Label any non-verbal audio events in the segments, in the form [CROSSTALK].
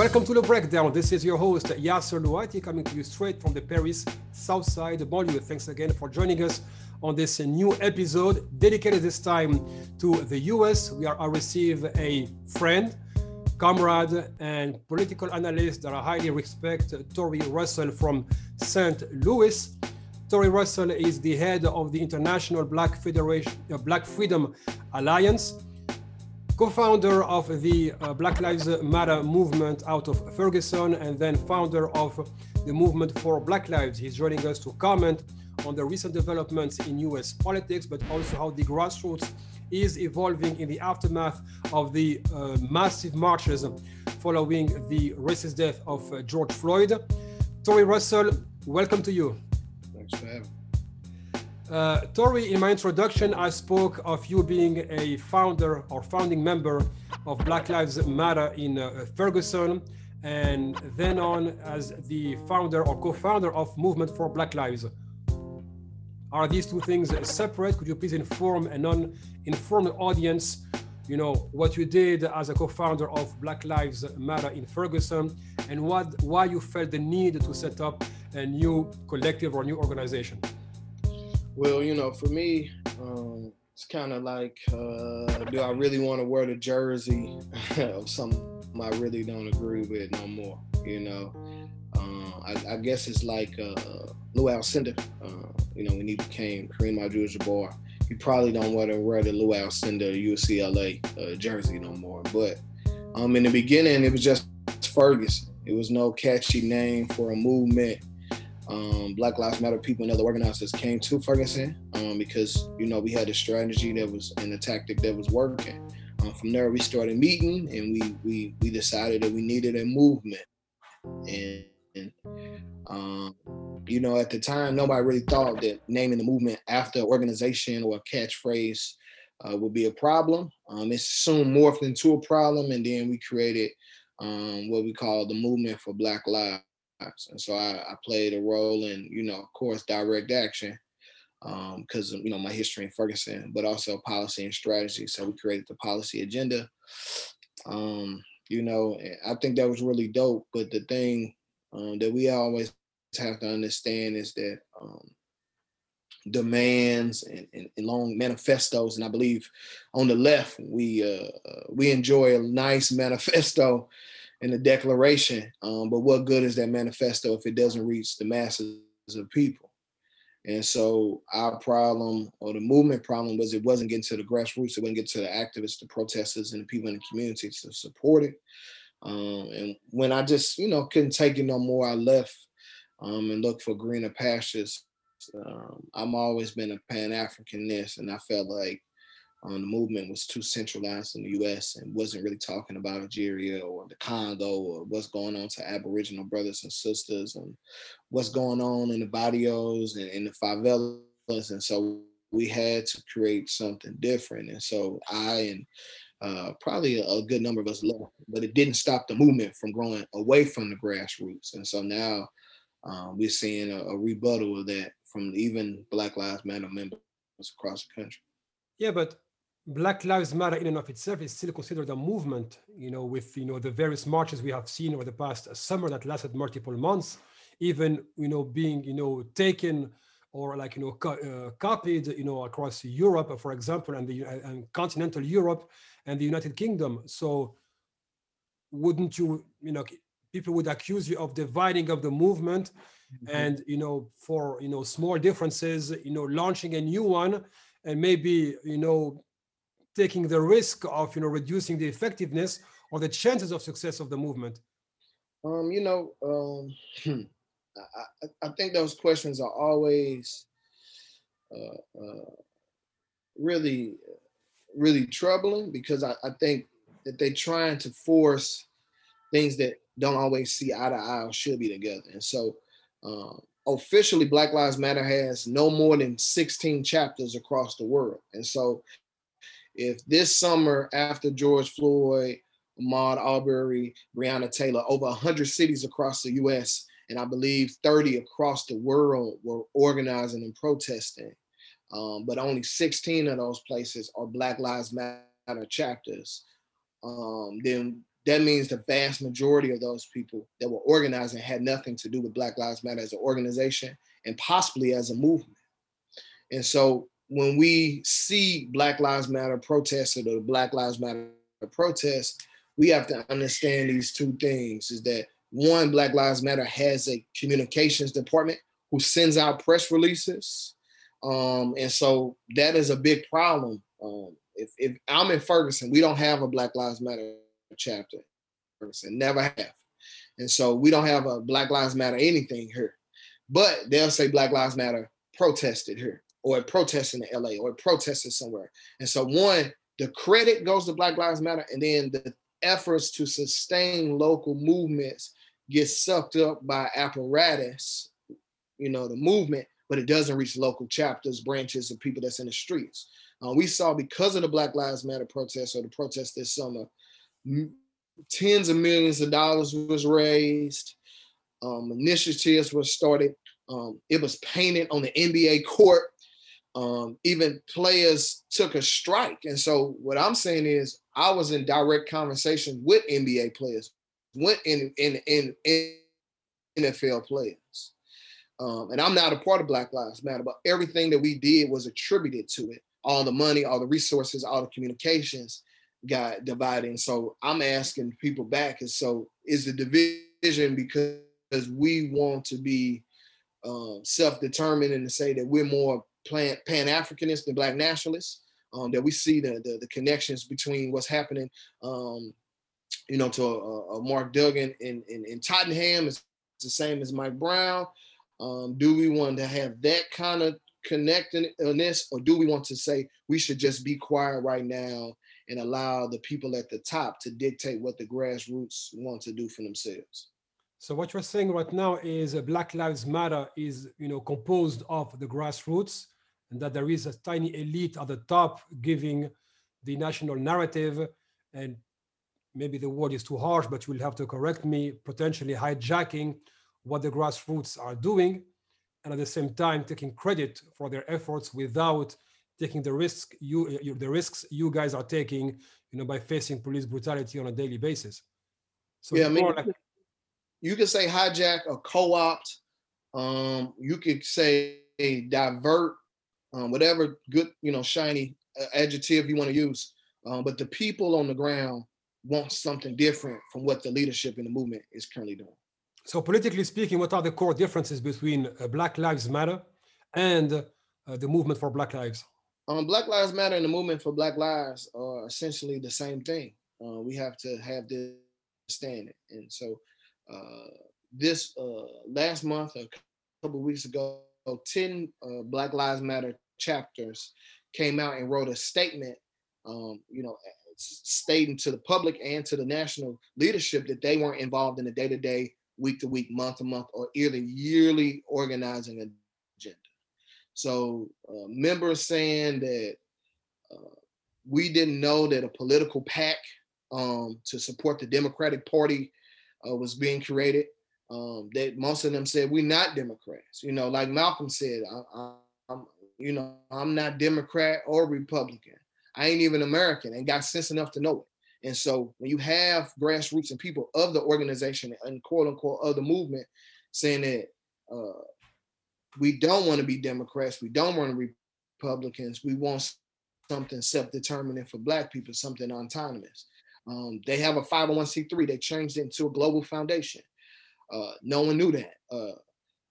Welcome to the breakdown. This is your host Yasser Louati coming to you straight from the Paris South Side Banlieue. Thanks again for joining us on this new episode dedicated this time to the US. We are I receive a friend, comrade, and political analyst that I highly respect, Tory Russell from St. Louis. Tory Russell is the head of the International Black Federation, uh, Black Freedom Alliance co-founder of the uh, Black Lives Matter movement out of Ferguson, and then founder of the movement for Black Lives. He's joining us to comment on the recent developments in US politics, but also how the grassroots is evolving in the aftermath of the uh, massive marches following the racist death of uh, George Floyd. Tory Russell, welcome to you. Thanks for having me. Uh, Tory, in my introduction, I spoke of you being a founder or founding member of Black Lives Matter in uh, Ferguson, and then on as the founder or co-founder of Movement for Black Lives. Are these two things separate? Could you please inform a non-informed audience, you know, what you did as a co-founder of Black Lives Matter in Ferguson, and what why you felt the need to set up a new collective or new organization? Well, you know, for me, um, it's kind of like, uh, do I really want to wear the jersey [LAUGHS] of something I really don't agree with no more? You know, uh, I, I, guess it's like uh, Lou Alcindor. Uh, you know, when he became Kareem Abdul-Jabbar, you probably don't want to wear the Lou Alcindor UCLA uh, jersey no more. But um, in the beginning, it was just Ferguson. It was no catchy name for a movement um, Black Lives Matter people and other organizers came to Ferguson um, because you know we had a strategy that was and a tactic that was working. Um, from there, we started meeting and we we we decided that we needed a movement. And, and um, you know, at the time, nobody really thought that naming the movement after an organization or a catchphrase uh, would be a problem. Um, it soon morphed into a problem, and then we created um, what we call the Movement for Black Lives and so I, I played a role in, you know, of course, direct action because um, you know my history in Ferguson, but also policy and strategy. So we created the policy agenda. Um, you know, I think that was really dope. But the thing um, that we always have to understand is that um, demands and, and, and, long manifestos, and I believe on the left we uh, uh we enjoy a nice [LAUGHS] manifesto in the declaration. Um, but what good is that manifesto if it doesn't reach the masses of people? And so our problem or the movement problem was it wasn't getting to the grassroots, it wasn't getting to the activists, the protesters, and the people in the community to support it. Um, and when I just, you know, couldn't take it no more, I left um, and looked for greener pastures. Um, I'm always been a Pan Africanist, and I felt like um, the movement was too centralized in the U.S. and wasn't really talking about Algeria or the Congo or what's going on to Aboriginal brothers and sisters and what's going on in the barrios and in the favelas. And so we had to create something different. And so I and uh, probably a, good number of us left, but it didn't stop the movement from growing away from the grassroots. And so now um, we're seeing a, a rebuttal of that from even Black Lives Matter members across the country. Yeah, but Black Lives Matter in and of itself is still considered a movement, you know, with, you know, the various marches we have seen over the past summer that lasted multiple months, even, you know, being, you know, taken or like, you know, co- uh, copied, you know, across Europe, for example, and the and continental Europe and the United Kingdom. So wouldn't you, you know, people would accuse you of dividing up the movement mm-hmm. and, you know, for, you know, small differences, you know, launching a new one and maybe, you know, taking the risk of you know reducing the effectiveness or the chances of success of the movement? Um, you know, um, [CLEARS THROAT] I, I, think those questions are always uh, uh, really, really troubling because I, I think that they're trying to force things that don't always see eye to eye or should be together. And so, um, officially, Black Lives Matter has no more than 16 chapters across the world. And so, if this summer after George Floyd, Ahmaud Arbery, Breonna Taylor, over 100 cities across the US, and I believe 30 across the world were organizing and protesting. Um, but only 16 of those places are Black Lives Matter chapters. Um, then that means the vast majority of those people that were organizing had nothing to do with Black Lives Matter as an organization and possibly as a movement. And so when we see Black Lives Matter protests or the Black Lives Matter protests, we have to understand these two things is that one, Black Lives Matter has a communications department who sends out press releases. Um, and so that is a big problem. Um, if, if I'm in Ferguson, we don't have a Black Lives Matter chapter. Ferguson, never have. And so we don't have a Black Lives Matter anything here. But they'll say Black Lives Matter protested here, or a protest in LA, or it protested somewhere. And so one, the credit goes to Black Lives Matter, and then the efforts to sustain local movements get sucked up by apparatus, you know, the movement, but it doesn't reach local chapters, branches, of people that's in the streets. Uh, we saw because of the Black Lives Matter protests or the protests this summer, m- tens of millions of dollars was raised, um, initiatives were started. Um, it was painted on the NBA court. Um, even players took a strike. And so what I'm saying is I was in direct conversation with NBA players, went in in in, in NFL players. Um, and I'm not a part of Black Lives Matter, but everything that we did was attributed to it all the money, all the resources, all the communications got divided. And so I'm asking people back, and so is the division because we want to be um, self-determined and to say that we're more pan Africanist and Black nationalists, um, that we see the, the, the connections between what's happening, um, you know, to a, a Mark Duggan in, in, in Tottenham is the same as Mike Brown. Um, do we want to have that kind of connectedness, or do we want to say we should just be quiet right now and allow the people at the top to dictate what the grassroots want to do for themselves? So what you're saying right now is uh, Black Lives Matter is, you know, composed of the grassroots, and that there is a tiny elite at the top giving the national narrative, and maybe the word is too harsh, but you'll have to correct me, potentially hijacking what the grassroots are doing, and at the same time taking credit for their efforts without taking the risk you, you the risks you guys are taking you know by facing police brutality on a daily basis. So yeah I mean, like, you could say hijack or co-opt. Um you could say divert um, whatever good you know shiny uh, adjective you want to use um, but the people on the ground want something different from what the leadership in the movement is currently doing so politically speaking, what are the core differences between uh, Black Lives Matter and uh, the movement for Black Lives? Um, Black Lives Matter and the movement for Black Lives are essentially the same thing. Uh, we have to have this standing. And so uh, this uh, last month, a couple weeks ago, 10 uh, Black Lives Matter chapters came out and wrote a statement, um, you know, stating to the public and to the national leadership that they weren't involved in the day-to-day week to week, month to month, or yearly, yearly organizing agenda. So uh, members saying that uh, we didn't know that a political PAC um, to support the Democratic Party uh, was being created. Um, that most of them said we're not Democrats. You know, like Malcolm said, I, am you know, I'm not Democrat or Republican. I ain't even American and got sense enough to know it. And so when you have grassroots and people of the organization and quote unquote of the movement saying that uh, we don't want to be Democrats, we don't want to be Republicans, we want something self-determining for Black people, something autonomous. Um, they have a 501c3. They changed it into a global foundation. Uh, no one knew that. Uh,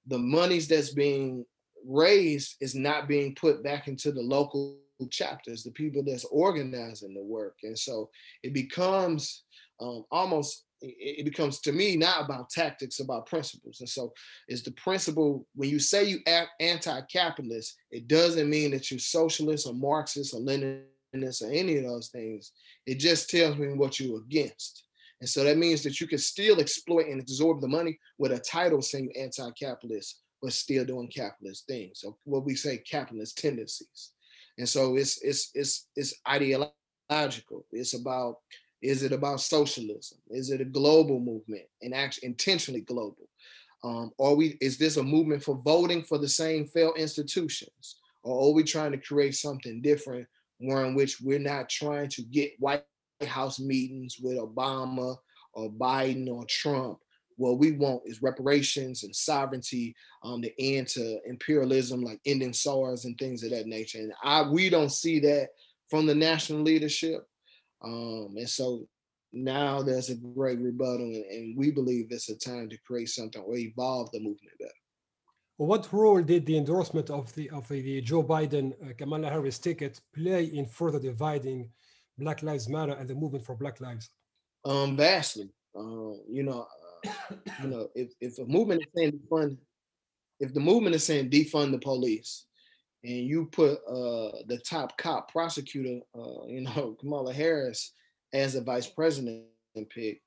the monies that's being raised is not being put back into the local chapters, the people that's organizing the work. And so it becomes um, almost, it becomes to me not about tactics, about principles. And so it's the principle when you say you act anti-capitalist, it doesn't mean that you're socialist or Marxist or Leninist or any of those things. It just tells me what you're against. And so that means that you can still exploit and absorb the money with a title saying anti-capitalist, but still doing capitalist things. So what we say capitalist tendencies. And so it's it's it's it's ideological. It's about is it about socialism? Is it a global movement and actually intentionally global? Um, or we is this a movement for voting for the same failed institutions? Or are we trying to create something different, one in which we're not trying to get white House meetings with Obama or Biden or Trump. What we want is reparations and sovereignty, um, the end to imperialism, like ending SARS and things of that nature. And I we don't see that from the national leadership. Um, and so now there's a great rebuttal, and, and, we believe it's a time to create something or evolve the movement better. What role did the endorsement of the of the Joe Biden uh, Kamala Harris ticket play in further dividing Black Lives Matter and the movement for Black Lives? Um, vastly. Uh, you know, uh, you know, if if a movement is saying defund, if the movement is saying defund the police, and you put uh, the top cop prosecutor, uh, you know, [LAUGHS] Kamala Harris as a vice president pick,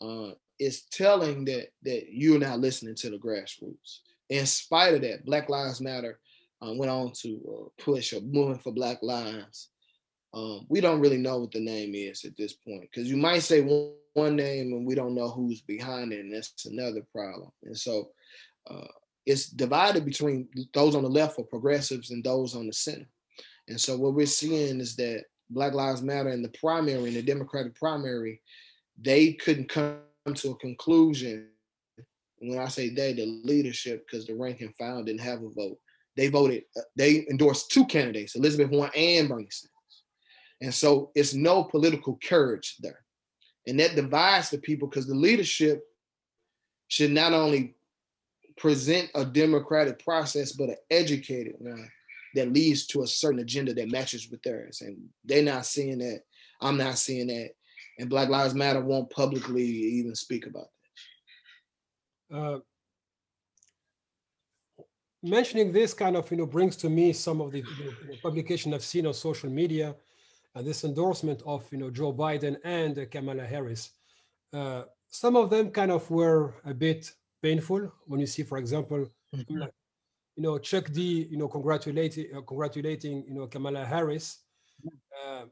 uh, it's telling that that you're not listening to the grassroots. In spite of that, Black Lives Matter uh, went on to uh, push a movement for Black Lives. Um, we don't really know what the name is at this point because you might say one, one, name and we don't know who's behind it, and that's another problem. And so uh, it's divided between those on the left for progressives and those on the center. And so what we're seeing is that Black Lives Matter in the primary, in the Democratic primary, they couldn't come to a conclusion. When I say they, the leadership, because the rank and file didn't have a vote, they voted, uh, they endorsed two candidates, Elizabeth Warren and Bernie Sanders. And so it's no political courage there. And that divides the people because the leadership should not only present a democratic process, but an educated one that leads to a certain agenda that matches with theirs. And they're not seeing that. I'm not seeing that. And Black Lives Matter won't publicly even speak about that. Uh, mentioning this kind of, you know, brings to me some of the know, publication I've seen on social media and this endorsement of, you know, Joe Biden and uh, Kamala Harris. Uh, some of them kind of were a bit painful when you see, for example, mm-hmm you know, Chuck D, you know, congratulating, uh, congratulating, you know, Kamala Harris. Uh,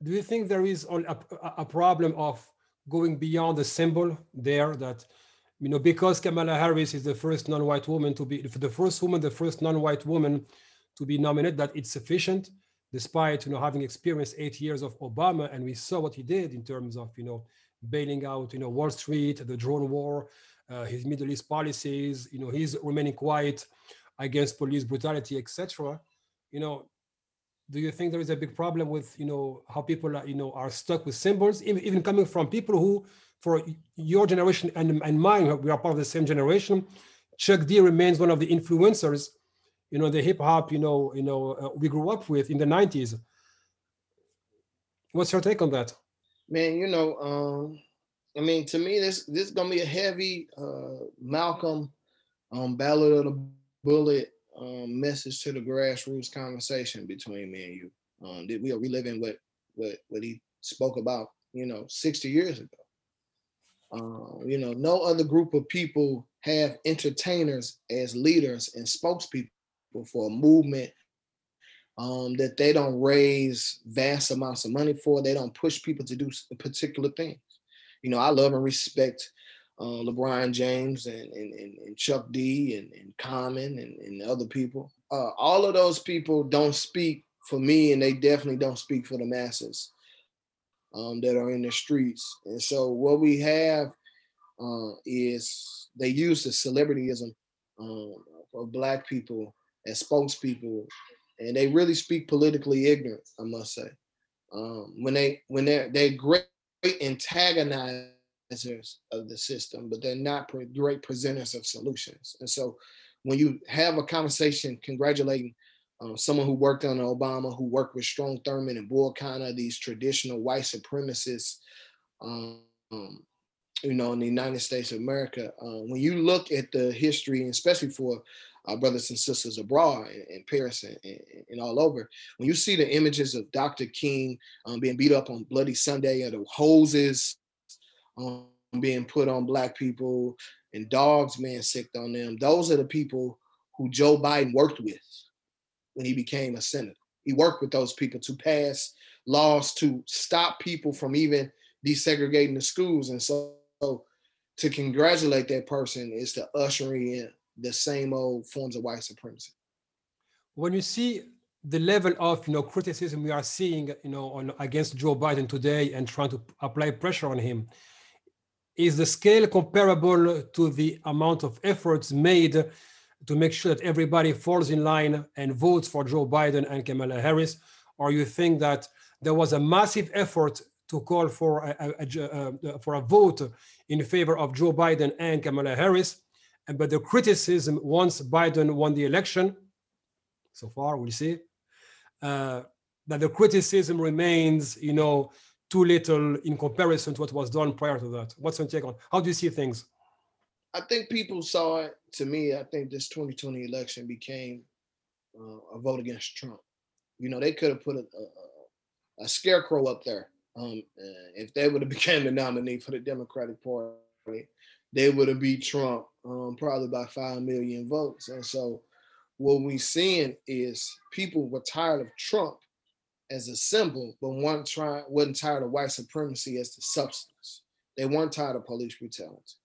do you think there is a, a problem of going beyond the symbol there that, you know, because Kamala Harris is the first non-white woman to be, the first woman, the first non-white woman to be nominated, that it's sufficient, despite, you know, having experienced eight years of Obama, and we saw what he did in terms of, you know, bailing out, you know, Wall Street, the drone war, uh, his Middle East policies, you know, he's remaining quiet against police brutality, etc. You know, do you think there is a big problem with, you know, how people are, you know, are stuck with symbols, even coming from people who, for your generation and, and mine, we are part of the same generation. Chuck D remains one of the influencers, you know, the hip hop, you know, you know, uh, we grew up with in the 90s. What's your take on that? Man, you know, um, I mean, to me, this this is gonna be a heavy uh, Malcolm um, ballot or the bullet um, message to the grassroots conversation between me and you. Um, we are reliving what what what he spoke about, you know, 60 years ago. Uh, you know, no other group of people have entertainers as leaders and spokespeople for a movement um, that they don't raise vast amounts of money for. They don't push people to do particular things you know, I love and respect uh, LeBron James and, and, and, Chuck D and, and Common and, and other people. Uh, all of those people don't speak for me, and they definitely don't speak for the masses um, that are in the streets. And so what we have uh, is they use the celebrityism um, of black people as spokespeople, and they really speak politically ignorant. I must say, um, when they when they're they're great antagonizers of the system, but they're not great presenters of solutions. And so when you have a conversation congratulating um, someone who worked on Obama, who worked with Strom Thurmond and Bull Connor, these traditional white supremacists, um, you know, in the United States of America, uh, when you look at the history, especially for our brothers and sisters abroad in, Paris and, and, and, all over. When you see the images of Dr. King um, being beat up on Bloody Sunday, or the hoses um, being put on black people, and dogs being sicked on them, those are the people who Joe Biden worked with when he became a senator. He worked with those people to pass laws to stop people from even desegregating the schools. And so, so to congratulate that person is to usher in the same old forms of white supremacy. When you see the level of you know criticism we are seeing you know on against Joe Biden today and trying to apply pressure on him is the scale comparable to the amount of efforts made to make sure that everybody falls in line and votes for Joe Biden and Kamala Harris or you think that there was a massive effort to call for a, a, a, for a vote in favor of Joe Biden and Kamala Harris but the criticism once Biden won the election so far we'll see uh, that the criticism remains, you know, too little in comparison to what was done prior to that. What's your take on? How do you see things? I think people saw it. To me, I think this 2020 election became uh, a vote against Trump. You know, they could have put a, a, a, scarecrow up there. Um, if they would have [LAUGHS] became the nominee for the Democratic Party, they would have beat Trump um, probably by five million votes. And so what we're seeing is people were tired of Trump as a symbol, but weren't trying wasn't tired of white supremacy as the substance. They weren't tired of police brutality.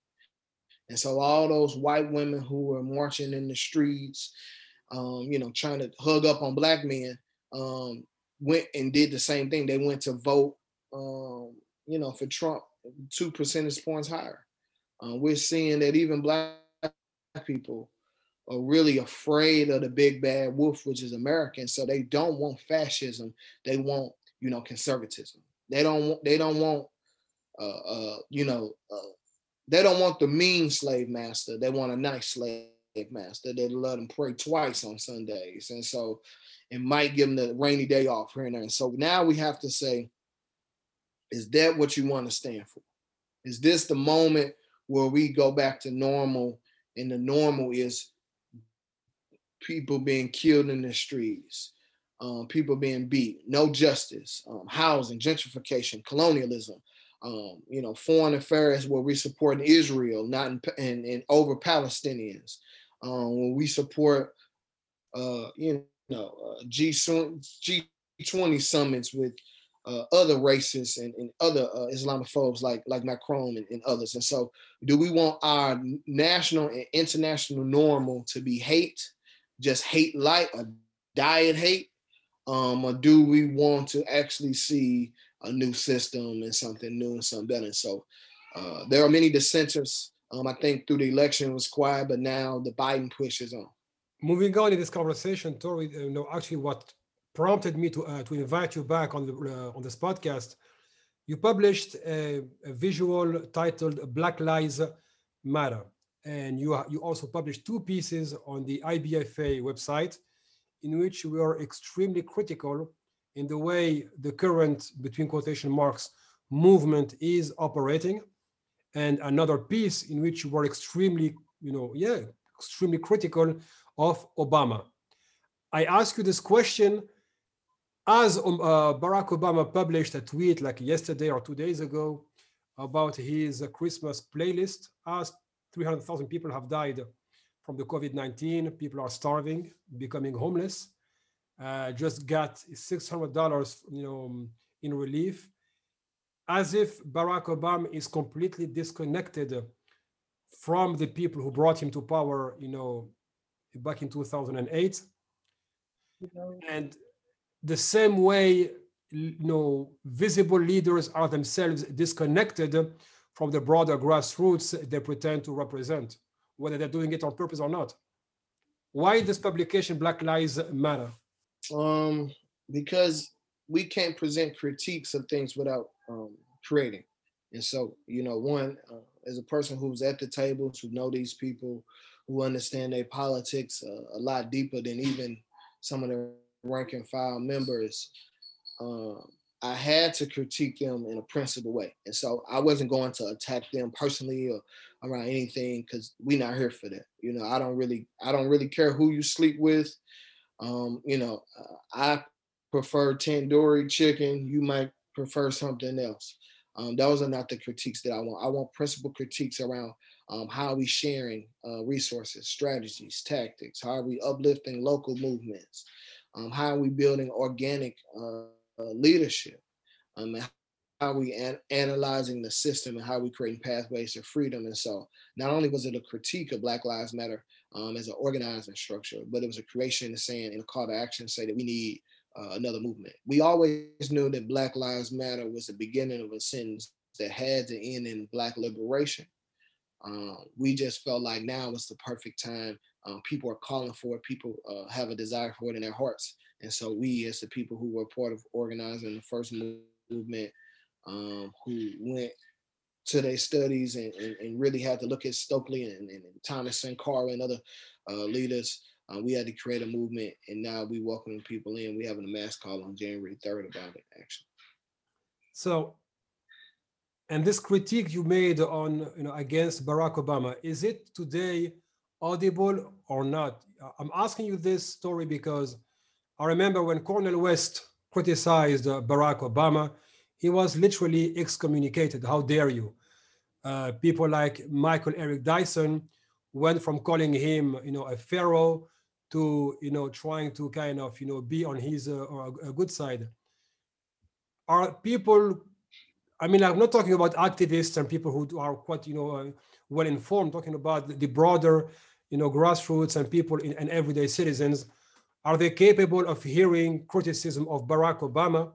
And so all those white women who were marching in the streets, um, you know, trying to hug up on black men, um, went and did the same thing. They went to vote, um, you know, for Trump, two percentage points higher. Uh, we're seeing that even black people are really afraid of the big bad wolf, which is American. So they don't want fascism. They want, you know, conservatism. They don't want. They don't want, uh, uh, you know, uh, they don't want the mean slave master. They want a nice slave master that let them pray twice on Sundays, and so it might give them the rainy day off here and there. And so now we have to say, is that what you want to stand for? Is this the moment where we go back to normal? And the normal is people being killed in the streets, um, people being beat, no justice, um, housing, gentrification, colonialism, um, you know, foreign affairs where we support Israel, not in, in, in over Palestinians, um, when we support, uh, you know, uh, G G20 summits with uh, other racists and, and other uh, Islamophobes like like Macron and, and, others. And so, do we want our national and international normal to be hate just hate light, a diet hate, um, or do we want to actually see a new system and something new and something better? So uh, there are many dissenters. Um, I think through the election was quiet, but now the Biden push is on. Moving on in this conversation, Tory, you know, actually what prompted me to uh, to invite you back on the uh, on this podcast, you published a, a visual titled "Black Lives Matter." and you, you also published two pieces on the IBFA website in which we are extremely critical in the way the current, between quotation marks, movement is operating. And another piece in which you were extremely, you know, yeah, extremely critical of Obama. I ask you this question as um, uh, Barack Obama published a tweet like yesterday or two days ago about his Christmas playlist as 300,000 people have died from the COVID-19. People are starving, becoming homeless. Uh, just got $600, you know, in relief, as if Barack Obama is completely disconnected from the people who brought him to power, you know, back in 2008. And the same way, you know, visible leaders are themselves disconnected from the broader grassroots they pretend to represent, whether they're doing it on purpose or not. Why this publication, Black Lives Matter? Um, because we can't present critiques of things without um, creating. And so, you know, one, uh, as a person who's at the tables, who know these people, who understand their politics uh, a lot deeper than even some of the rank and file members, um, I had to critique them in a principled way. And so I wasn't going to attack them personally or around anything because we're not here for that. You know, I don't really, I don't really care who you sleep with. Um, you know, uh, I prefer tandoori chicken. You might prefer something else. Um, those are not the critiques that I want. I want principal critiques around um, how are we sharing uh, resources, strategies, tactics? How are we uplifting local movements? Um, how are we building organic uh, leadership? Um, how are we an- analyzing the system and how we creating pathways to freedom. And so, not only was it a critique of Black Lives Matter um, as an organizing structure, but it was a creation of saying in a call to action, say that we need uh, another movement. We always knew that Black Lives Matter was the beginning of a sentence that had to end in Black liberation. Um, we just felt like now was the perfect time. Um, people are calling for it. People uh, have a desire for it in their hearts. And so we, as the people who were part of organizing the first movement, um, who went to their studies and, and, and, really had to look at Stokely and, and Thomas Sankara and other uh, leaders, uh, we had to create a movement. And now we welcoming people in. We having a mass call on January 3rd about it, actually. So and this critique you made on you know against Barack Obama is it today audible or not? I'm asking you this story because I remember when Cornel West criticized uh, Barack Obama, he was literally excommunicated. How dare you? Uh, people like Michael Eric Dyson went from calling him, you know, a pharaoh to, you know, trying to kind of, you know, be on his uh, a good side. Are people I mean, I'm not talking about activists and people who are quite, you know, uh, well informed. Talking about the broader, you know, grassroots and people in, and everyday citizens. Are they capable of hearing criticism of Barack Obama,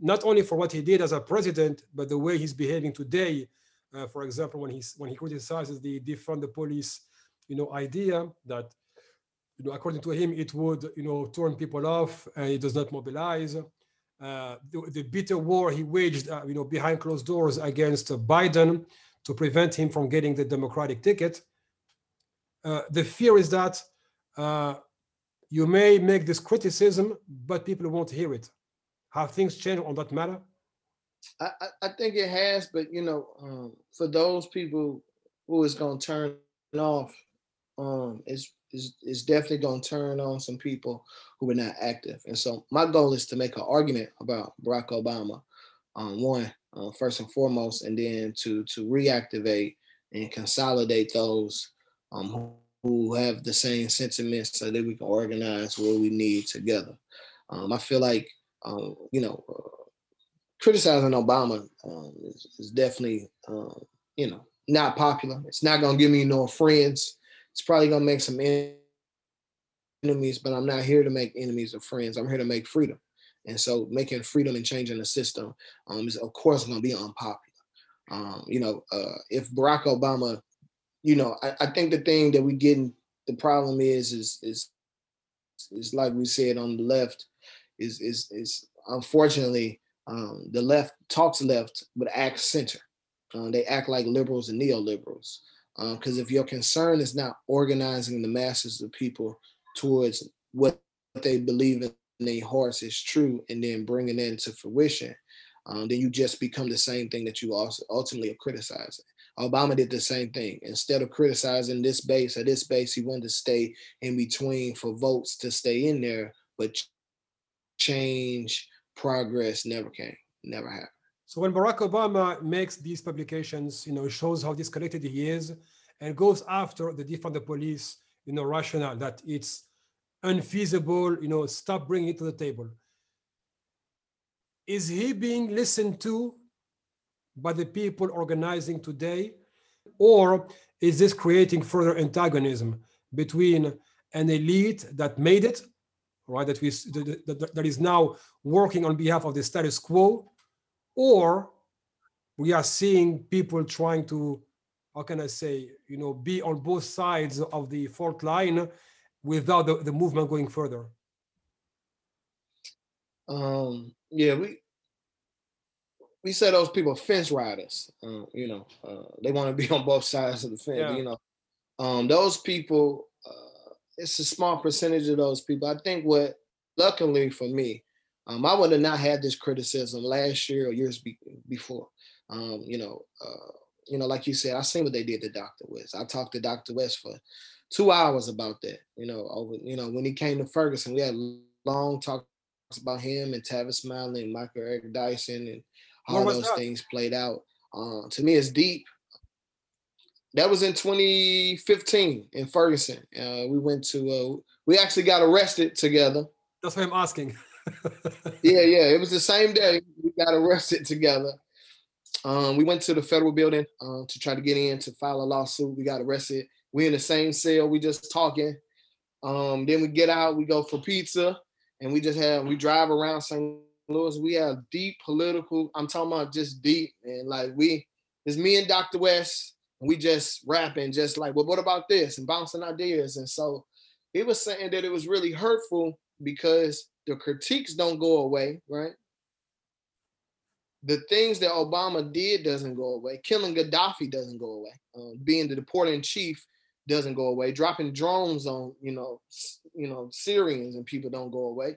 not only for what he did as a president, but the way he's behaving today? Uh, for example, when he's when he criticizes the defund the police, you know, idea that, you know, according to him, it would, you know, turn people off and it does not mobilize uh, the, the, bitter war he waged, uh, you know, behind closed doors against Biden to prevent him from getting the Democratic ticket. Uh, the fear is that uh, you may make this criticism, but people won't hear it. Have things changed on that matter? I, I think it has, but you know, um, for those people who is going to turn off, um, it's is, is definitely going to turn on some people who are not active. And so my goal is to make an argument about Barack Obama, um, one, uh, first and foremost, and then to to reactivate and consolidate those um, who, have the same sentiments so that we can organize what we need together. Um, I feel like, um, you know, uh, criticizing Obama um, is, is, definitely, um, you know, not popular. It's not going to give me no friends it's probably gonna make some enemies, but I'm not here to make enemies or friends. I'm here to make freedom. And so making freedom and changing the system um, is of course gonna be unpopular. Um, you know, uh, if Barack Obama, you know, I, I think the thing that we getting the problem is is is is like we said on the left is is is unfortunately um, the left talks left but acts center. Uh, they act like liberals and neoliberals. Because um, if your concern is not organizing the masses of people towards what they believe in their hearts is true and then bringing it into fruition, um, then you just become the same thing that you also ultimately are criticizing. Obama did the same thing. Instead of criticizing this base or this base, he wanted to stay in between for votes to stay in there, but change, progress never came, never happened. So when Barack Obama makes these publications, you know, shows how disconnected he is and goes after the defund the police, you know, rationale that it's unfeasible, you know, stop bringing it to the table. Is he being listened to by the people organizing today? Or is this creating further antagonism between an elite that made it, right, that, we, that, that is now working on behalf of the status quo, or we are seeing people trying to how can i say you know be on both sides of the fault line without the, the movement going further um yeah we we say those people fence riders uh, you know uh, they want to be [LAUGHS] on both sides of the fence yeah. you know um those people uh, it's a small percentage of those people i think what luckily for me um, I would have not had this criticism last year or years be- before. Um, you know, uh, you know, like you said, I seen what they did to Dr. West. I talked to Dr. West for two hours about that. You know, over, you know, when he came to Ferguson, we had long talks about him and Tavis Smiley and Michael Eric Dyson and how those things played out. Uh, to me, it's deep. That was in 2015 in Ferguson. Uh, we went to, uh, we actually got arrested together. That's why I'm asking. [LAUGHS] yeah, yeah. It was the same day we got arrested together. Um, we went to the federal building um, to try to get in to file a lawsuit. We got arrested. We in the same cell. We just talking. Um, then we get out. We go for pizza, and we just have we drive around St. Louis. We have deep political. I'm talking about just deep, and like we, it's me and Dr. West. We just rapping, just like, well, what about this, and bouncing ideas. And so, he was saying that it was really hurtful because the critiques don't go away, right? The things that Obama did doesn't go away. Killing Gaddafi doesn't go away. Uh, being the deporter in chief doesn't go away. Dropping drones on you know you know Syrians and people don't go away.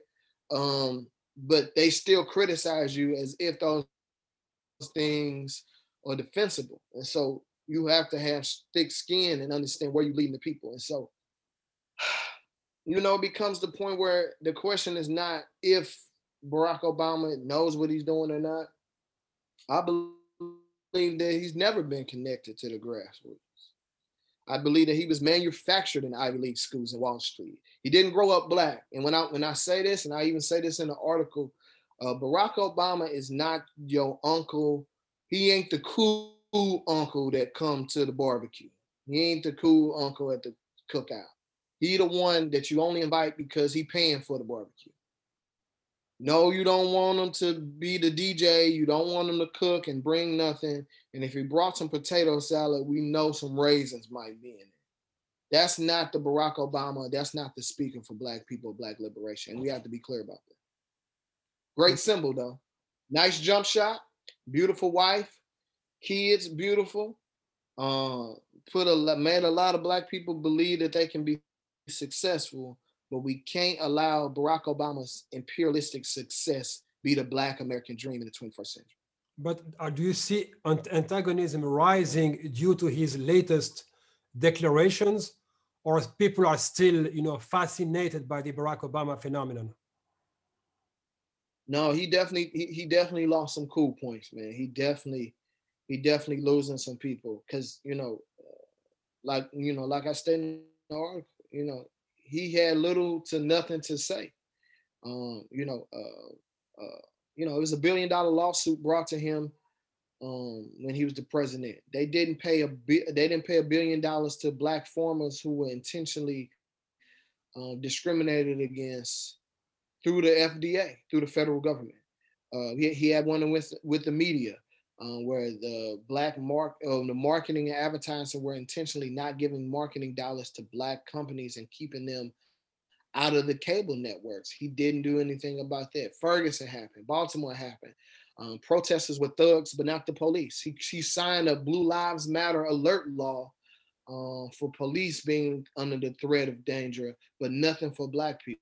Um, but they still criticize you as if those things are defensible. And so you have to have thick skin and understand where you're leading the people. And so [SIGHS] you know, it becomes the point where the question is not if Barack Obama knows what he's doing or not. I believe that he's never been connected to the grassroots. I believe that he was manufactured in Ivy League schools in Wall Street. He didn't grow up black. And when I when I say this, and I even say this in the article, uh, Barack Obama is not your uncle. He ain't the cool uncle that come to the barbecue. He ain't the cool uncle at the cookout. He the one that you only invite because he paying for the barbecue. No, you don't want him to be the DJ. You don't want him to cook and bring nothing. And if he brought some potato salad, we know some raisins might be in it. That's not the Barack Obama. That's not the speaker for Black people, Black liberation. And we have to be clear about that. Great symbol, though. Nice jump shot. Beautiful wife. Kids, beautiful. Uh, put a made a lot of Black people believe that they can be successful, but we can't allow Barack Obama's imperialistic success be the Black American dream in the 21st century. But uh, do you see antagonism rising due to his latest declarations, or people are still, you know, fascinated by the Barack Obama phenomenon? No, he definitely he, he definitely lost some cool points, man. He definitely he definitely losing some people because you know, uh, like you know, like I stated in the article, you know, he had little to nothing to say. Um, you know, uh, uh, you know, it was a billion dollar lawsuit brought to him um, when he was the president. They didn't pay a they didn't pay a billion dollars to black farmers who were intentionally um, discriminated against through the FDA, through the federal government. Uh, he, he had one with with the media um, where the black mark uh, the marketing and advertising were intentionally not giving marketing dollars to black companies and keeping them out of the cable networks. He didn't do anything about that. Ferguson happened, Baltimore happened. Um, protesters were thugs, but not the police. He, signed a Blue Lives Matter alert law uh, for police being under the threat of danger, but nothing for black people.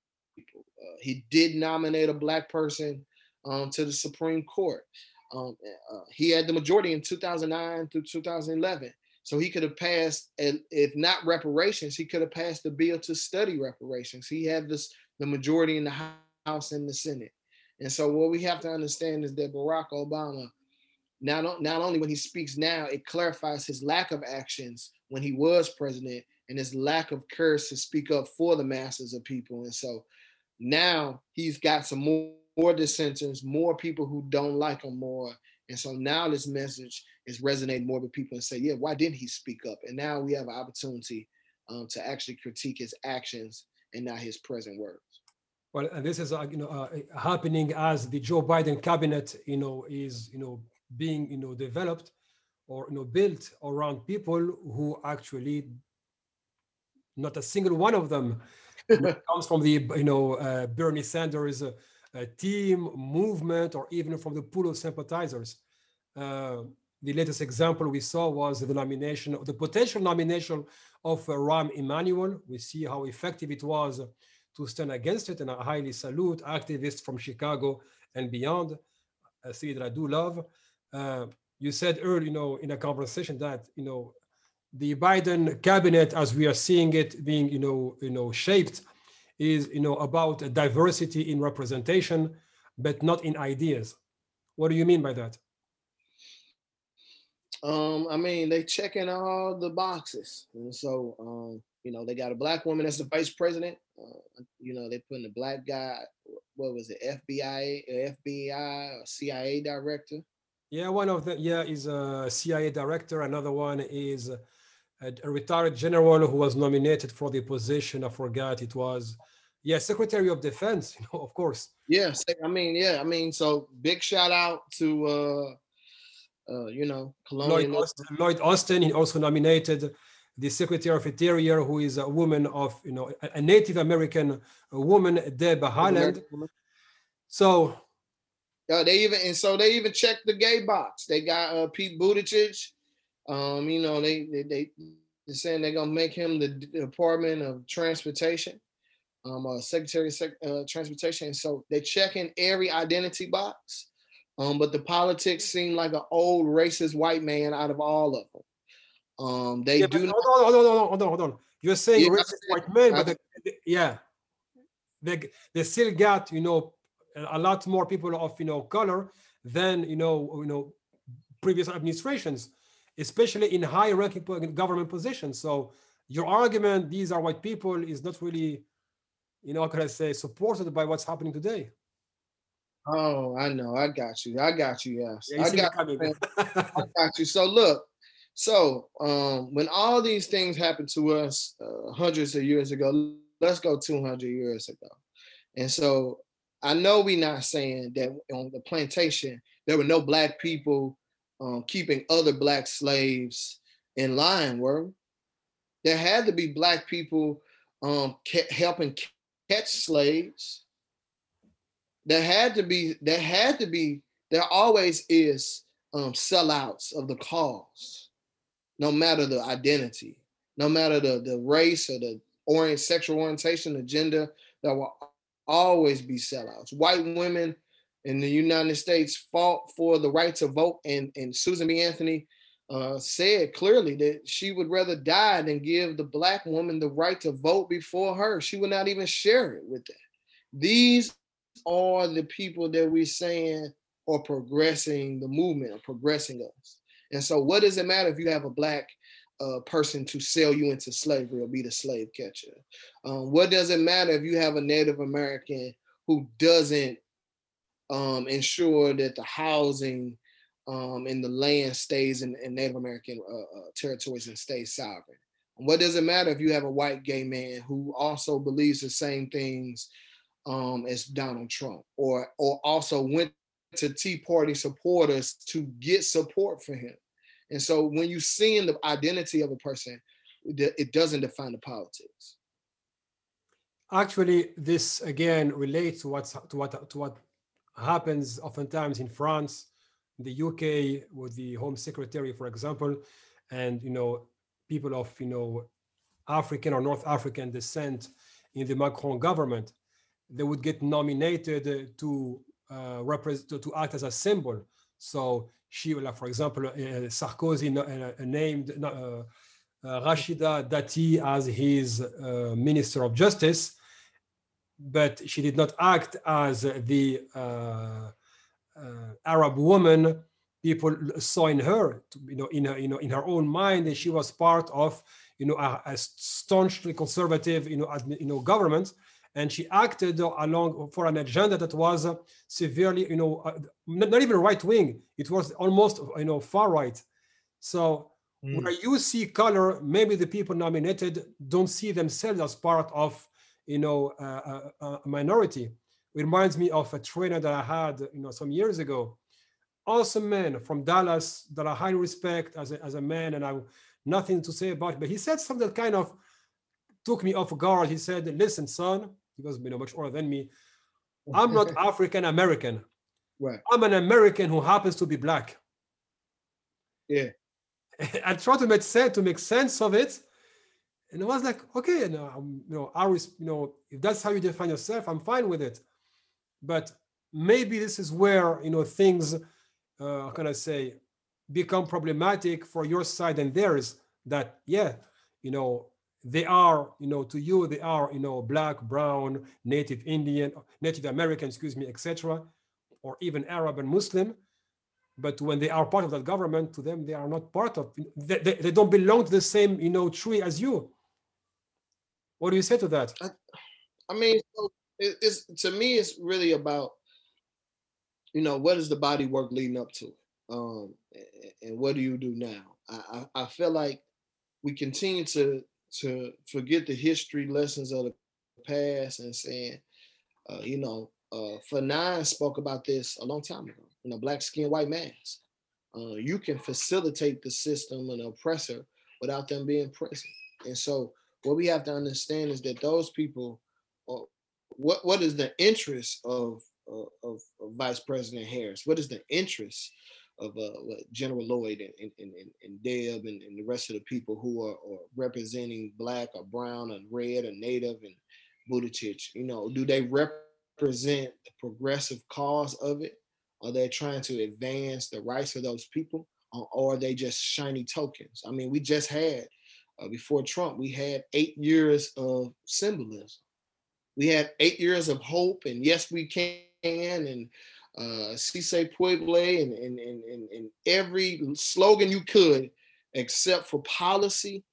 Uh, he did nominate a black person um, to the Supreme Court. Um, uh, he had the majority in 2009 through 2011. So he could have passed, if not reparations, he could have passed the bill to study reparations. He had this the majority in the House and the Senate. And so what we have to understand is that Barack Obama, not, not only when he speaks now, it clarifies his lack of actions when he was president and his lack of courage to speak up for the masses of people. And so now he's got some more more dissenters, more people who don't like him more. And so now this message is resonating more with people and say, yeah, why didn't he speak up? And now we have an opportunity um, to actually critique his actions and not his present words. Well, and this is uh, you know uh, happening as the Joe Biden cabinet you know is you know being you know developed or you know built around people who actually not a single one of them [LAUGHS] comes from the you know uh, Bernie Sanders uh, team, movement, or even from the pool of sympathizers. Uh, the latest example we saw was the nomination, the potential nomination of uh, Rahm Emanuel. We see how effective it was to stand against it, and I highly salute activists from Chicago and beyond, a city that I do love. Uh, you said earlier, you know, in a conversation that you know the Biden cabinet, as we are seeing it being, you know, you know, shaped, is you know about diversity in representation but not in ideas what do you mean by that Um, I mean, they checking all the boxes, and so um, you know they got a black woman as the vice president. Uh, you know they putting a black guy. What was it? FBI, FBI, or CIA director. Yeah, one of them. Yeah, is a CIA director. Another one is a, a retired general who was nominated for the position. I forgot it was. Yeah, Secretary of Defense. [LAUGHS] You know, of course. Yes, I mean, yeah, I mean, so big shout out to. uh uh, you know, Lloyd Austin, Lloyd Austin. He also nominated the Secretary of Interior, who is a woman of, you know, a Native American woman, Deb Haaland. So, uh, they even and so they even checked the gay box. They got uh, Pete Buttigieg. Um, you know, they they they they're saying they're gonna make him the Department of Transportation, um, uh, Secretary of uh, Transportation. So they're checking every identity box. Um, but the politics seem like an old racist white man out of all of them. Um, they yeah, do. Not- hold on, hold on, hold on, hold on. You're saying yeah, racist white man, but they, yeah, they they still got you know a lot more people of you know color than you know you know previous administrations, especially in high-ranking government positions. So your argument, these are white people, is not really, you know, how can I say, supported by what's happening today. Oh, I know. I got you. I got you. Yes, yeah, I got. you, [LAUGHS] I got you. So look. So um, when all these things happened to us uh, hundreds of years ago, let's go 200 years ago, and so I know we're not saying that on the plantation there were no black people um, keeping other black slaves in line. Were there had to be black people um, helping catch slaves there had to be there had to be there always is um, sellouts of the cause, no matter the identity, no matter the the race or the orient sexual orientation, the gender. There will always be sellouts. White women in the United States fought for the right to vote, and and Susan B. Anthony uh, said clearly that she would rather die than give the black woman the right to vote before her. She would not even share it with that. These are the people that we're saying are progressing the movement or progressing us. And so, what does it matter if you have a black uh, person to sell you into slavery or be the slave catcher? Um, what does it matter if you have a Native American who doesn't um, ensure that the housing um, and the land stays in, in Native American uh, uh, territories and stays sovereign? What does it matter if you have a white gay man who also believes the same things um, as Donald Trump, or or also went to Tea Party supporters to get support for him. And so when you see in the identity of a person, it doesn't define the politics. Actually, this again relates to what's to what to what happens oftentimes in France, the UK, with the Home Secretary, for example, and you know people of you know African or North African descent in the Macron government they would get nominated to uh, represent to act as a symbol. So she, like for example, uh, Sarkozy uh, named uh, uh, Rachida Dati as his uh, Minister of Justice, but she did not act as the Arab woman people saw in her, you know, in her, you know, in her own mind, and she was part of, you know, a, a staunchly conservative, you know, you know, government and she acted along for an agenda that was severely, you know, uh, not even right wing. It was almost, you know, far right. So mm. where you see color, maybe the people nominated don't see themselves as part of, you know, a, a minority. It reminds me of a trainer that I had, you know, some years ago. Awesome man from Dallas that I highly respect as a, as a man, and I have nothing to say about it. But he said something that kind of took me off guard. He said, "Listen, son, he was you know much older than me. I'm not [LAUGHS] African American. Right. I'm an American who happens to be black. Yeah. I try to make sense to make sense of it. And I was like, okay, you know, you know, I was, you know, if that's how you define yourself, I'm fine with it. But maybe this is where you know things, uh, can I say, become problematic for your side and theirs. That yeah, you know, they are, you know, to you, they are, you know, black, brown, native Indian, native American, excuse me, etc., or even Arab and Muslim. but when they are part of that government, to them they are not part of. They, they, they don't belong to the same you know tree as you. What do you say to that? I, I mean, so it, it's to me, it's really about you know what is the body work leading up to, um, and what do you do now? I, I, I feel like we continue to to forget the history lessons of the past and saying, uh, you know, uh, Fanon spoke about this a long time ago. You know, black skin, white mask. Uh, you can facilitate the system and the oppressor without them being present. And so, what we have to understand is that those people, uh, what what is the interest of, of, of Vice President Harris? What is the interest of uh, General Lloyd and, and, and, and Deb and, and, the rest of the people who are, are, representing black or brown or red or native and Buttigieg? You know, do they represent the progressive cause of it? Are they trying to advance the rights of those people? Or, are they just shiny tokens? I mean, we just had, uh, before Trump, we had eight years of symbolism. We had eight years of hope and yes, we can and uh, Si Pueblo and, and, and, and every slogan you could, except for policy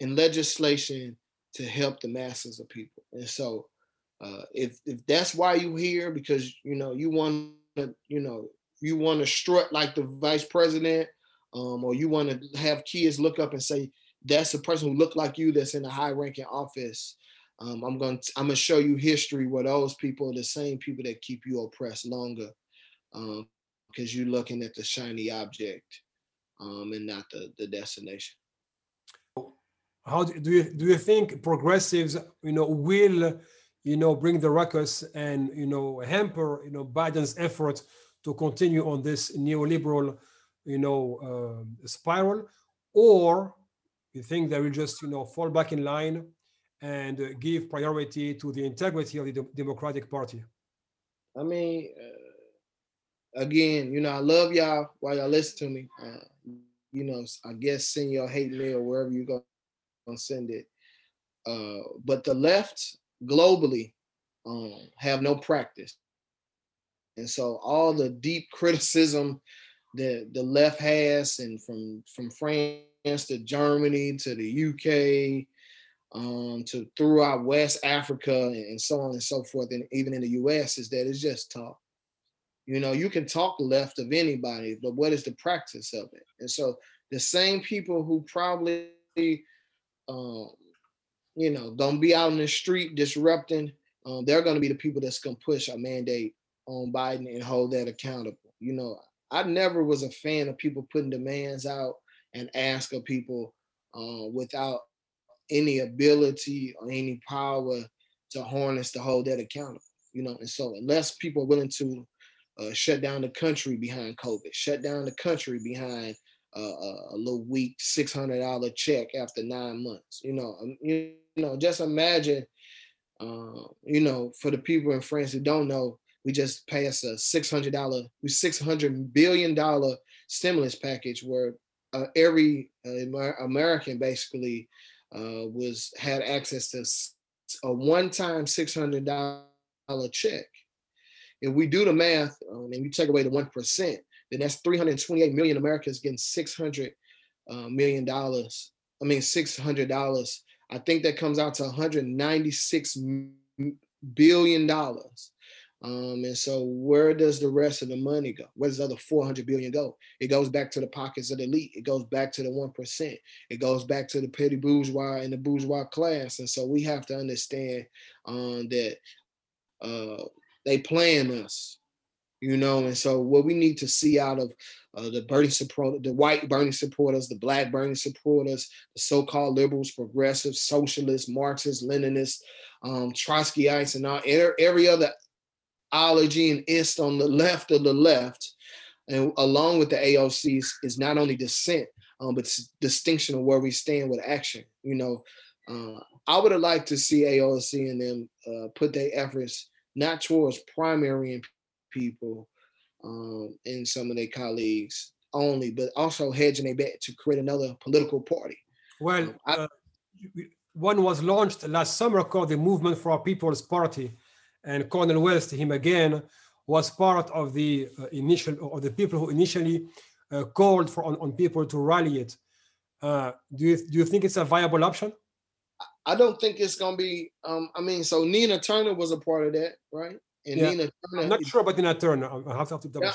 and legislation to help the masses of people. And so, uh, if if that's why you're here, because you know you want to, you know, you want to strut like the vice president, um, or you want to have kids look up and say that's a person who look like you that's in a high-ranking office. Um, I'm going to I'm gonna show you history where those people are the same people that keep you oppressed longer um, because you're looking at the shiny object um, and not the, the destination. How do you do you think progressives, you know, will, you know, bring the ruckus and you know hamper, you know, Biden's effort to continue on this neoliberal, you know, uh, spiral, or you think they will just, you know, fall back in line and uh, give priority to the integrity of the Democratic Party? I mean, uh, again, you know, I love y'all while y'all listen to me. Uh, you know, I guess send your hate mail wherever you're gonna send it. Uh, but the left globally um, have no practice, and so all the deep [LAUGHS] criticism that the left has, and from from France to Germany to the UK. Um, to throughout West Africa and so on and so forth, and even in the US, is that it's just talk you know, you can talk left of anybody, but what is the practice of it? And so the same people who probably, um, you know, gonna be out in the street disrupting, um, they're gonna be the people that's gonna push a mandate on Biden and hold that accountable. You know, I never was a fan of people putting demands out and ask of people uh, without any ability or any power to harness to hold that accountable. You know, and so unless people are willing to uh, shut down the country behind COVID, shut down the country behind uh, a, little weak six hundred dollar check after nine months. You know, um, you, you know, just imagine. Uh, you know, for the people in France who don't know, we just passed a six hundred dollar, we six hundred billion dollar stimulus package where uh, every uh, American basically uh, was had access to a one-time six hundred dollar check if we do the math um, and you take away the 1%, then that's 328 million Americans getting 600 uh, million dollars. I mean, $600. I think that comes out to 196 billion dollars. Um, and so where does the rest of the money go? Where does the other 400 billion go? It goes back to the pockets of the elite. It goes back to the 1%. It goes back to the petty bourgeois and the bourgeois class. And so we have to understand um, that uh, they plan us, you know. And so what we need to see out of uh, the Bernie support, the white Bernie supporters, the black Bernie supporters, the so-called liberals, progressives, socialists, Marxists, Leninists, um, Trotskyites, and all, every other ology and ist on the left of the left, and along with the AOCs, is not only dissent, um, but distinction of where we stand with action. You know, uh, I would have liked to see AOC and them uh, put their efforts not towards primary people um, and some of their colleagues only, but also hedging a bet to create another political party. Well, um, I, uh, one was launched last summer called the Movement for Our People's Party, and Cornel West, him again, was part of the uh, initial or the people who initially uh, called for on, on people to rally it. Uh, do you do you think it's a viable option? I don't think it's gonna be. Um, I mean, so Nina Turner was a part of that, right? And yeah. Nina Turner. I'm not sure about Nina Turner. I have to double. Yeah.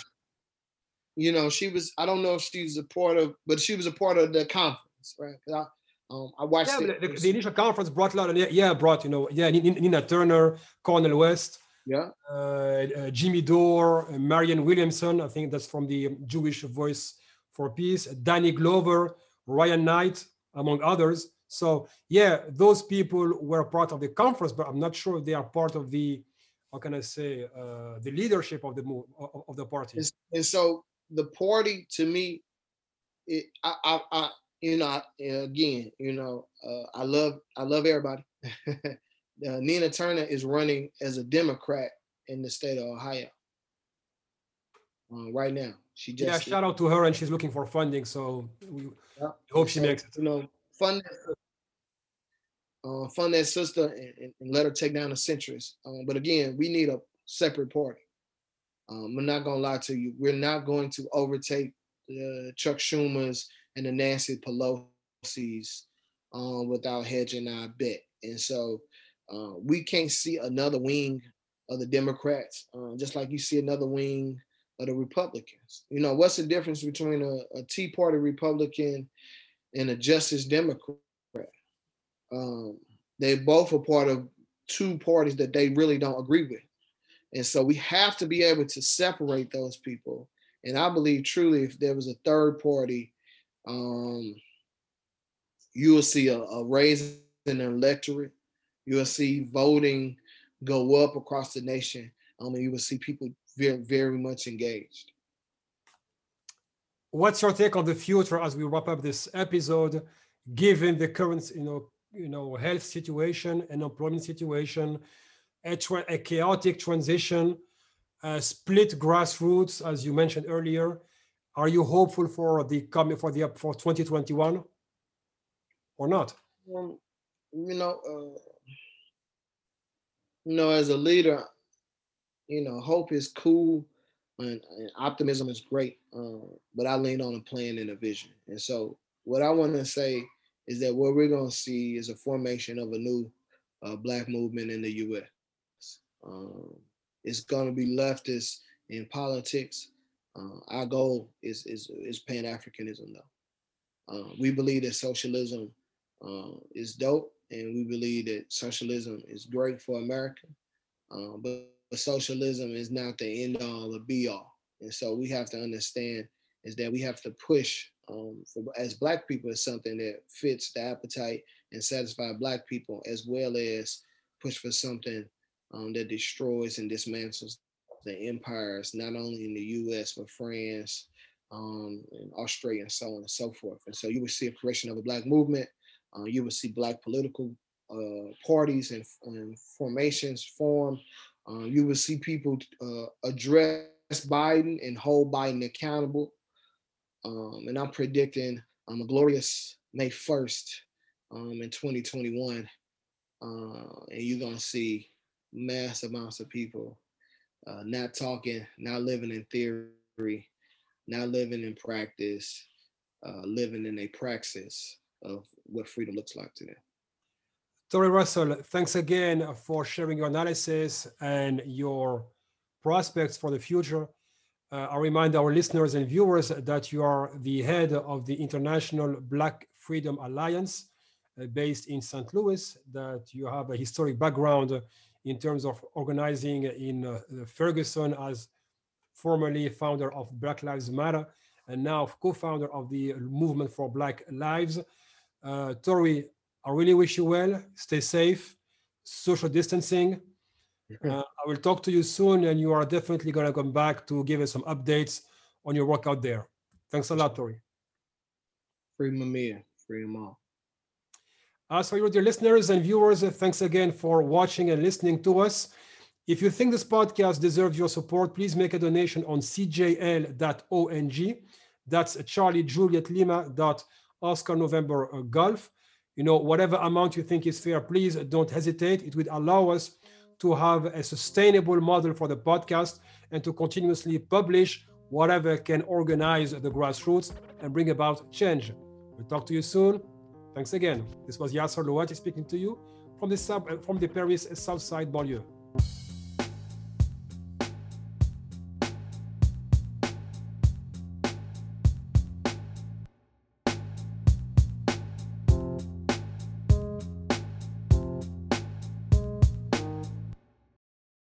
You know, she was. I don't know if she's a part of, but she was a part of the conference, right? I, um, I watched yeah, the, the, initial conference brought a lot of yeah, brought you know yeah Nina Turner, Cornel West, yeah, uh, uh, Jimmy Dore, uh, Marianne Williamson. I think that's from the Jewish Voice for Peace. Danny Glover, Ryan Knight, among others. So yeah, those people were part of the conference, but I'm not sure they are part of the how can I say uh, the leadership of the move of, of the party. And so the party to me, it, I, I, I you know, I, again, you know, uh, I love I love everybody. [LAUGHS] uh, Nina Turner is running as a Democrat in the state of Ohio uh, right now. She just yeah. Shout out to her, and she's looking for funding, so we yeah. hope she so, makes it. You know, fund uh, fund that sister and, and, let her take down the centrist. Um, but again, we need a separate party. Um, I'm not gonna lie to you. We're not going to overtake the Chuck Schumer's and the Nancy Pelosi's um, without hedging our bet. And so uh, we can't see another wing of the Democrats, uh, just like you see another wing of the Republicans. You know, what's the difference between a, a Tea Party Republican and a Justice Democrat? Um, they both are part of two parties that they really don't agree with. And so we have to be able to separate those people. And I believe truly, if there was a third party, um, you will see a, a raise in the electorate. You will see voting go up across the nation. Um, and you will see people very, very much engaged. What's your take on the future as we wrap up this episode, given the current, you know, you know, health situation and employment situation, a, tra- a chaotic transition, a split grassroots, as you mentioned earlier. Are you hopeful for the coming for the for 2021 or not? Um, you know, uh, you know, as a leader, you know, hope is cool and, and optimism is great, uh, but I lean on a plan and a vision. And so, what I want to say is that what we're going to see is a formation of a new uh, black movement in the U.S. Um, it's going to be leftist in politics. Uh, our goal is is is Pan Africanism, though. Uh, we believe that socialism uh, is dope, and we believe that socialism is great for America. Uh, but, but socialism is not the end all, the be all, and so we have to understand is that we have to push um, for, as black people is something that fits the appetite and satisfy black people as well as push for something um, that destroys and dismantles the empires not only in the us but france um, and australia and so on and so forth. And so you would see a creation of a black movement uh, you would see black political uh, parties and, and, formations form uh, you would see people uh, address biden and hold biden accountable. Um, and I'm predicting um, a glorious May 1st um, in 2021. Uh, and you're going to see mass amounts of people uh, not talking, not living in theory, not living in practice, uh, living in a praxis of what freedom looks like to them. Tory Russell, thanks again for sharing your analysis and your prospects for the future. Uh, I remind our listeners and viewers that you are the head of the International Black Freedom Alliance uh, based in St. Louis, that you have a historic background in terms of organizing in uh, Ferguson as formerly founder of Black Lives Matter and now co-founder of the Movement for Black Lives. Uh, Tory, I really wish you well. Stay safe, social distancing, uh, I will talk to you soon, and you are definitely going to come back to give us some updates on your work out there. Thanks a lot, Tory. Free Mumia, free them all. As for you, dear listeners and viewers, thanks again for watching and listening to us. If you think this podcast deserves your support, please make a donation on cjl.ong. That's Charlie Juliet Lima Oscar November uh. You know, whatever amount you think is fair, please don't hesitate. It would allow us to have a sustainable model for the podcast and to continuously publish whatever can organize the grassroots and bring about change. We'll talk to you soon. Thanks again. This was Yasser Louati speaking to you from the, sub, uh, from the Paris South Side banlieue.